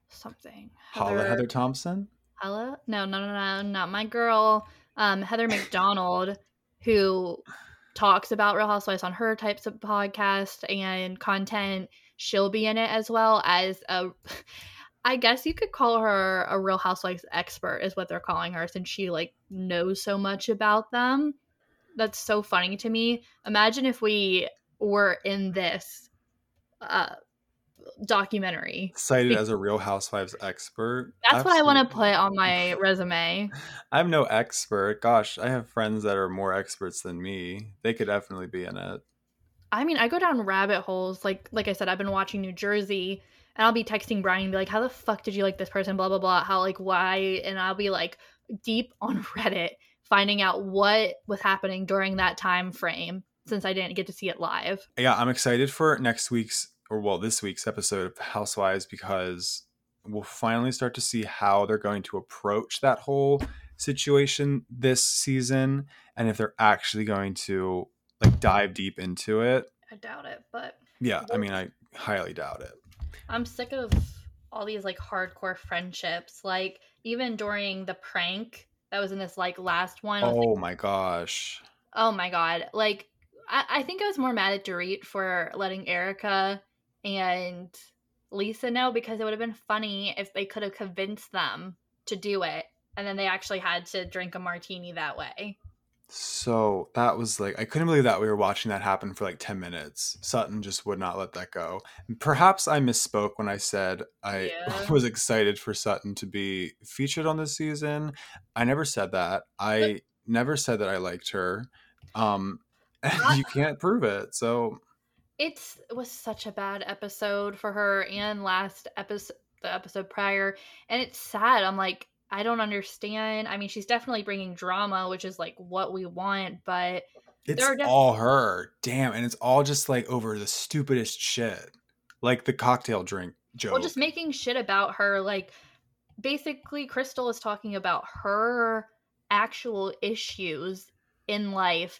something heather, heather thompson Hello? no no no no not my girl um heather mcdonald who talks about real housewives on her types of podcast and content she'll be in it as well as a I guess you could call her a Real Housewives expert, is what they're calling her, since she like knows so much about them. That's so funny to me. Imagine if we were in this uh, documentary, cited as a Real Housewives expert. That's Absolutely. what I want to put on my *laughs* resume. I'm no expert. Gosh, I have friends that are more experts than me. They could definitely be in it. I mean, I go down rabbit holes. Like, like I said, I've been watching New Jersey and I'll be texting Brian and be like, "How the fuck did you like this person?" Blah blah blah. How like why? And I'll be like deep on *laughs* Reddit finding out what was happening during that time frame since I didn't get to see it live. Yeah, I'm excited for next week's or well this week's episode of Housewives because we'll finally start to see how they're going to approach that whole situation this season and if they're actually going to like dive deep into it. I doubt it, but yeah, I mean I highly doubt it. I'm sick of all these like hardcore friendships. Like even during the prank that was in this like last one. Oh like, my gosh. Oh my god. Like I, I think I was more mad at Dorit for letting Erika and Lisa know because it would have been funny if they could have convinced them to do it and then they actually had to drink a martini that way. So that was like I couldn't believe that we were watching that happen for like 10 minutes. Sutton just would not let that go. Perhaps I misspoke when I said I *laughs* Yeah. was excited for Sutton to be featured on this season. I never said that. I never said that I liked her. Um *laughs* you can't prove it. So It's it was such a bad episode for her and last episode the episode prior and it's sad. I'm like I don't understand. I mean, she's definitely bringing drama, which is like what we want, but it's def- all her. Damn, and it's all just like over the stupidest shit. Like the cocktail drink joke. well just making shit about her like basically Crystal is talking about her actual issues in life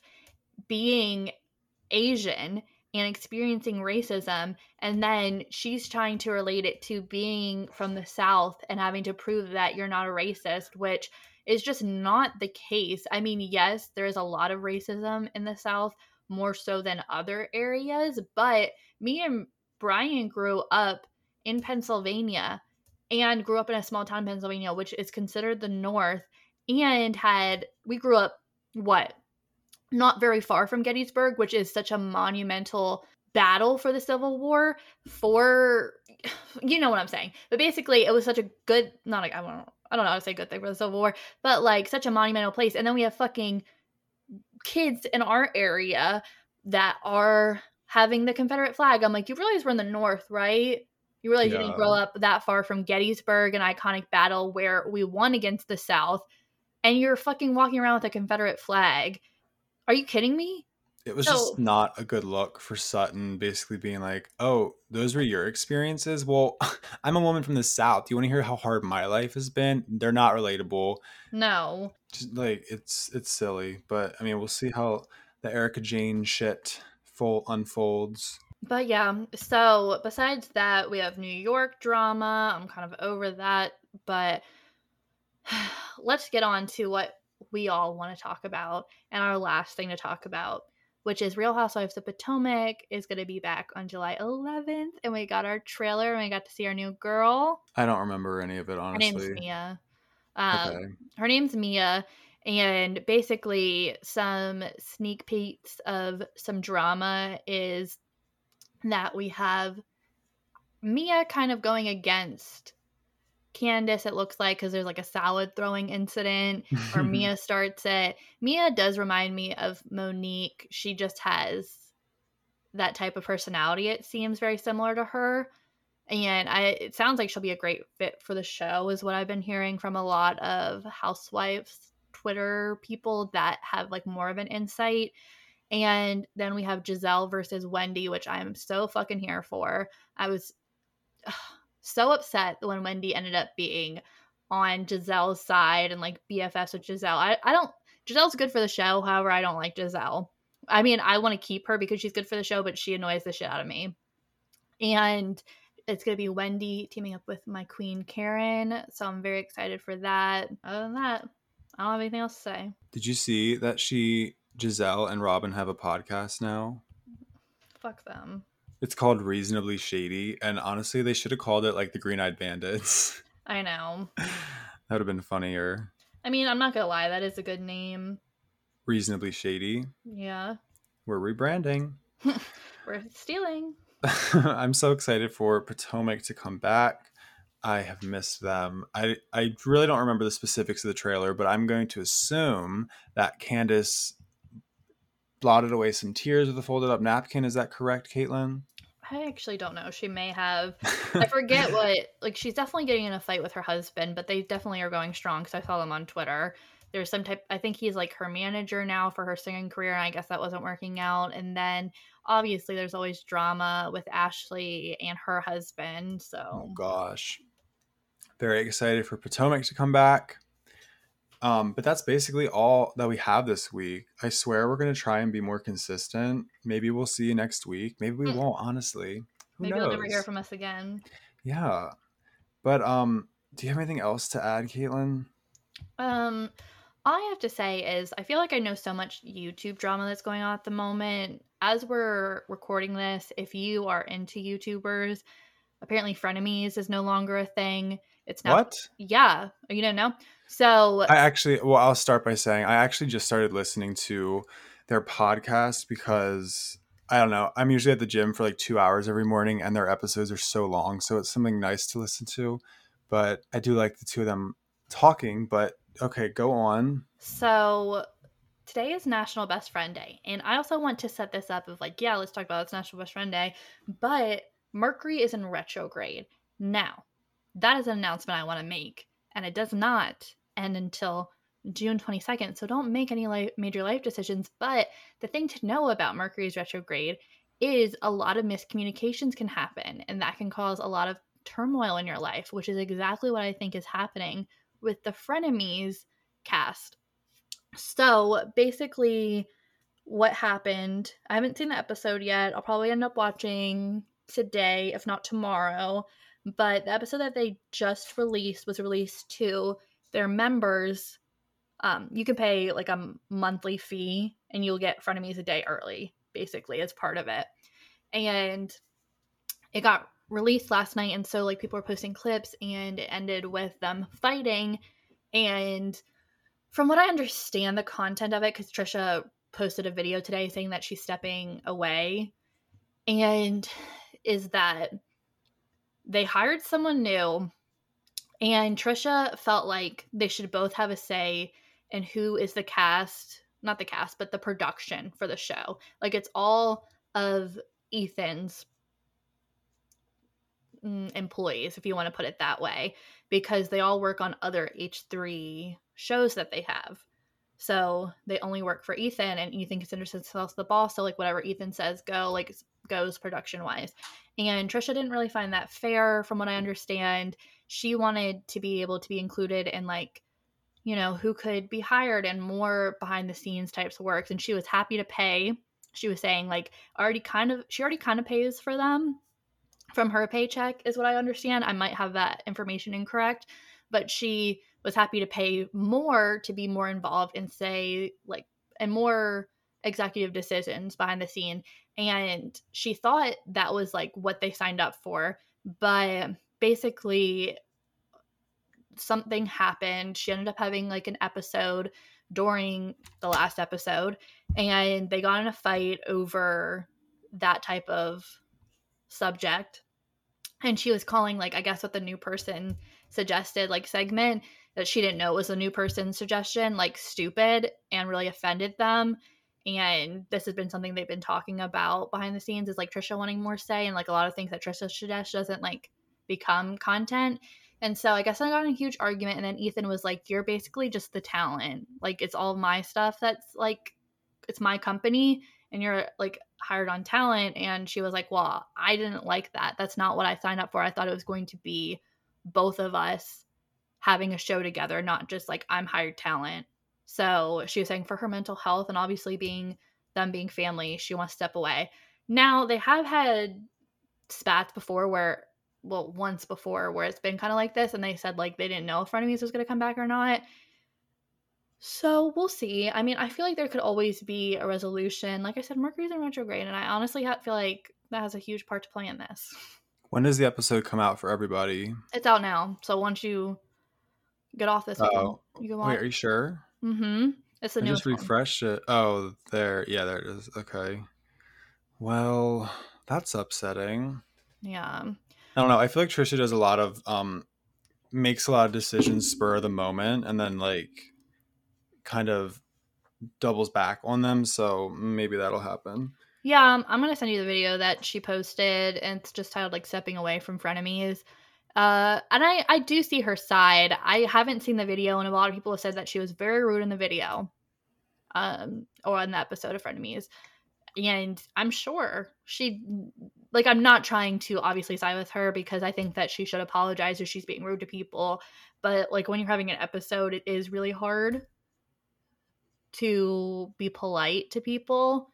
being Asian and experiencing racism and then she's trying to relate it to being from the south and having to prove that you're not a racist which is just not the case. I mean, yes, there is a lot of racism in the south more so than other areas, but me and Brian grew up in Pennsylvania and grew up in a small town in Pennsylvania which is considered the north and had we grew up what not very far from Gettysburg, which is such a monumental battle for the Civil War for *sighs* you know what I'm saying. But basically it was such a good not like I don't I don't know how to say good thing for the Civil War, but like such a monumental place. And then we have fucking kids in our area that are having the Confederate flag. I'm like, you realize we're in the north, right? You realize you didn't grow up that far from Gettysburg, an iconic battle where we won against the South, and you're fucking walking around with a Confederate flag. Are you kidding me? it was So- just not a good look for Sutton basically being like, "Oh, those were your experiences? Well, *laughs* I'm a woman from the south. Do you want to hear how hard my life has been? They're not relatable. No. Just like it's it's silly, but I mean, we'll see how the Erika Jayne shit full unfolds. But yeah, so besides that, we have New York drama. I'm kind of over that, but *sighs* let's get on to what we all want to talk about and our last thing to talk about, which is Real Housewives of Potomac is going to be back on July 11th, and we got our trailer and we got to see our new girl. I don't remember any of it honestly. Her name's Mia. Um, okay. her name's Mia, and basically, some sneak peeks of some drama is that we have Mia kind of going against Candace, it looks like, because there's like a salad throwing incident, or *laughs* Mia starts it. Mia does remind me of Monique. She just has that type of personality, it seems very similar to her and I it sounds like she'll be a great fit for the show is what I've been hearing from a lot of housewives Twitter people that have like more of an insight. And then we have Gizelle versus Wendy, which I'm so fucking here for. I was *sighs* ugh, so upset when Wendy ended up being on Gizelle's side and like BFFs with Gizelle. I, I don't Gizelle's good for the show, however, I don't like Gizelle. I mean, I want to keep her because she's good for the show, but she annoys the shit out of me. And it's going to be Wendy teaming up with my queen Karen. So I'm very excited for that. Other than that, I don't have anything else to say. Did you see that she Gizelle and Robin have a podcast now? Fuck them. It's called Reasonably Shady, and honestly, they should have called it like the Green Eyed Bandits. *laughs* I know. that would have been funnier. I mean, I'm not going to lie. That is a good name. Reasonably Shady. Yeah. We're rebranding. *laughs* We're stealing. *laughs* I'm so excited for Potomac to come back. I have missed them. I I really don't remember the specifics of the trailer, but I'm going to assume that Candace blotted away some tears with a folded up napkin. Is that correct, Caitlin? I actually don't know. She may have. *laughs* I forget what. Like, she's definitely getting in a fight with her husband, but they definitely are going strong because I saw them on Twitter. There's some type. I think he's like her manager now for her singing career, and I guess that wasn't working out. And then obviously there's always drama with Ashley and her husband. So Oh gosh. Very excited for Potomac to come back. Um, but that's basically all that we have this week. I swear we're gonna try and be more consistent. Maybe we'll see you next week. Maybe we Hmm. won't, honestly. Who maybe knows? you'll never hear from us again. Yeah. But um, do you have anything else to add, Caitlin? Um, all I have to say is I feel like I know so much YouTube drama that's going on at the moment. As we're recording this, if you are into YouTubers, apparently frenemies is no longer a thing. It's now What? yeah, you don't know. So I actually, well, I'll start by saying I actually just started listening to their podcast because I don't know. I'm usually at the gym for like two hours every morning, and their episodes are so long, so it's something nice to listen to. But I do like the two of them talking. But okay, go on. So today is National Best Friend Day. And I also want to set this up of like, yeah, let's talk about it's National Best Friend Day. But Mercury is in retrograde. Now, that is an announcement I want to make. And it does not end until June 22nd. So don't make any life, major life decisions. But the thing to know about Mercury's retrograde is a lot of miscommunications can happen. And that can cause a lot of turmoil in your life, which is exactly what I think is happening with the Frenemies cast. So basically, what happened, I haven't seen the episode yet. I'll probably end up watching today, if not tomorrow. But the episode that they just released was released to their members. Um, you can pay like a monthly fee and you'll get frenemies a day early, basically, as part of it. And it got released last night. And so, like, people were posting clips and it ended with them fighting. And from what I understand, the content of it, because Trisha posted a video today saying that she's stepping away, and is that they hired someone new, and Trisha felt like they should both have a say in who is the cast, not the cast, but the production for the show. Like it's all of Ethan's mm, employees, if you want to put it that way, because they all work on other H3 shows that they have. So they only work for Ethan, and Ethan considers himself the boss. So like whatever Ethan says, go like goes production wise. And Trisha didn't really find that fair, from what I understand. She wanted to be able to be included in like, you know, who could be hired and more behind the scenes types of works. And she was happy to pay. She was saying like already kind of she already kind of pays for them from her paycheck, is what I understand. I might have that information incorrect, but she was happy to pay more to be more involved in say like and more executive decisions behind the scene. And she thought that was like what they signed up for. But basically something happened. She ended up having like an episode during the last episode and they got in a fight over that type of subject. And she was calling like i guess what the new person suggested like segment that she didn't know was a new person's suggestion like stupid and really offended them. And this has been something they've been talking about behind the scenes is like trisha wanting more say and like a lot of things that trisha suggests doesn't like become content. And so i guess i got in a huge argument and then ethan was like you're basically just the talent. Like it's all my stuff that's like it's my company and you're like hired on talent. And she was like well i didn't like that. That's not what i signed up for. I thought it was going to be both of us having a show together not just like i'm hired talent so she was saying for her mental health and obviously being them being family she wants to step away now they have had spats before where well once before where it's been kind of like this and they said like they didn't know if frenemies was going to come back or not so we'll see. I mean, I feel like there could always be a resolution. Like I said, Mercury's in retrograde, and I honestly feel like that has a huge part to play in this. When does the episode come out for everybody? It's out now. So once you get off this, Oh, you can wait, watch. are you sure? mm-hmm. It's the I just refresh one. it. Oh, there. Yeah, there it is. Okay. Well, that's upsetting. Yeah. I don't know. I feel like Trisha does a lot of um makes a lot of decisions spur of the moment and then like kind of doubles back on them, so maybe that'll happen. Yeah, um, I'm gonna send you the video that she posted, and it's just titled like "Stepping Away from Frenemies." Uh, and I I do see her side. I haven't seen the video, and a lot of people have said that she was very rude in the video, um, or in the episode of Frenemies. And I'm sure she, like, I'm not trying to obviously side with her because I think that she should apologize if she's being rude to people. But like when you're having an episode, it is really hard to be polite to people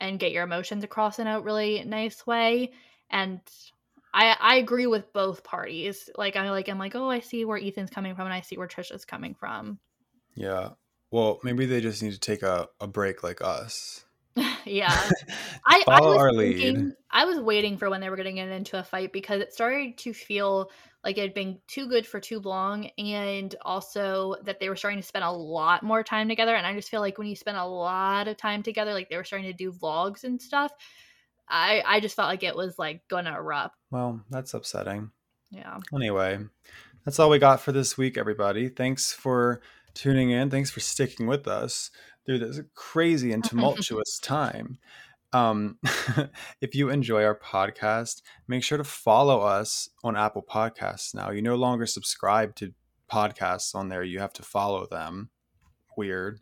and get your emotions across in a really nice way. And I I agree with both parties. Like I like I'm like, oh, I see where Ethan's coming from and I see where Trisha's coming from. Yeah. Well, maybe they just need to take a, a break like us. *laughs* yeah. *laughs* I, I Follow was thinking lead. I was waiting for when they were gonna get into a fight because it started to feel like it had been too good for too long and also that they were starting to spend a lot more time together. And I just feel like when you spend a lot of time together, like they were starting to do vlogs and stuff, I I just felt like it was like gonna erupt. Well, that's upsetting. Yeah. Anyway, that's all we got for this week, everybody. Thanks for tuning in. Thanks for sticking with us through this crazy and *laughs* tumultuous time. Um, *laughs* if you enjoy our podcast, make sure to follow us on Apple Podcasts now. You no longer subscribe to podcasts on there, you have to follow them. Weird.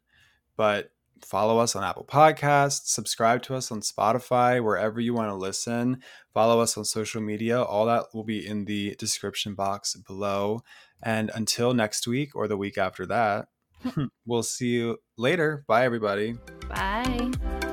But follow us on Apple Podcasts, subscribe to us on Spotify, wherever you want to listen. Follow us on social media. All that will be in the description box below. And until next week or the week after that, *laughs* we'll see you later. Bye, everybody. Bye.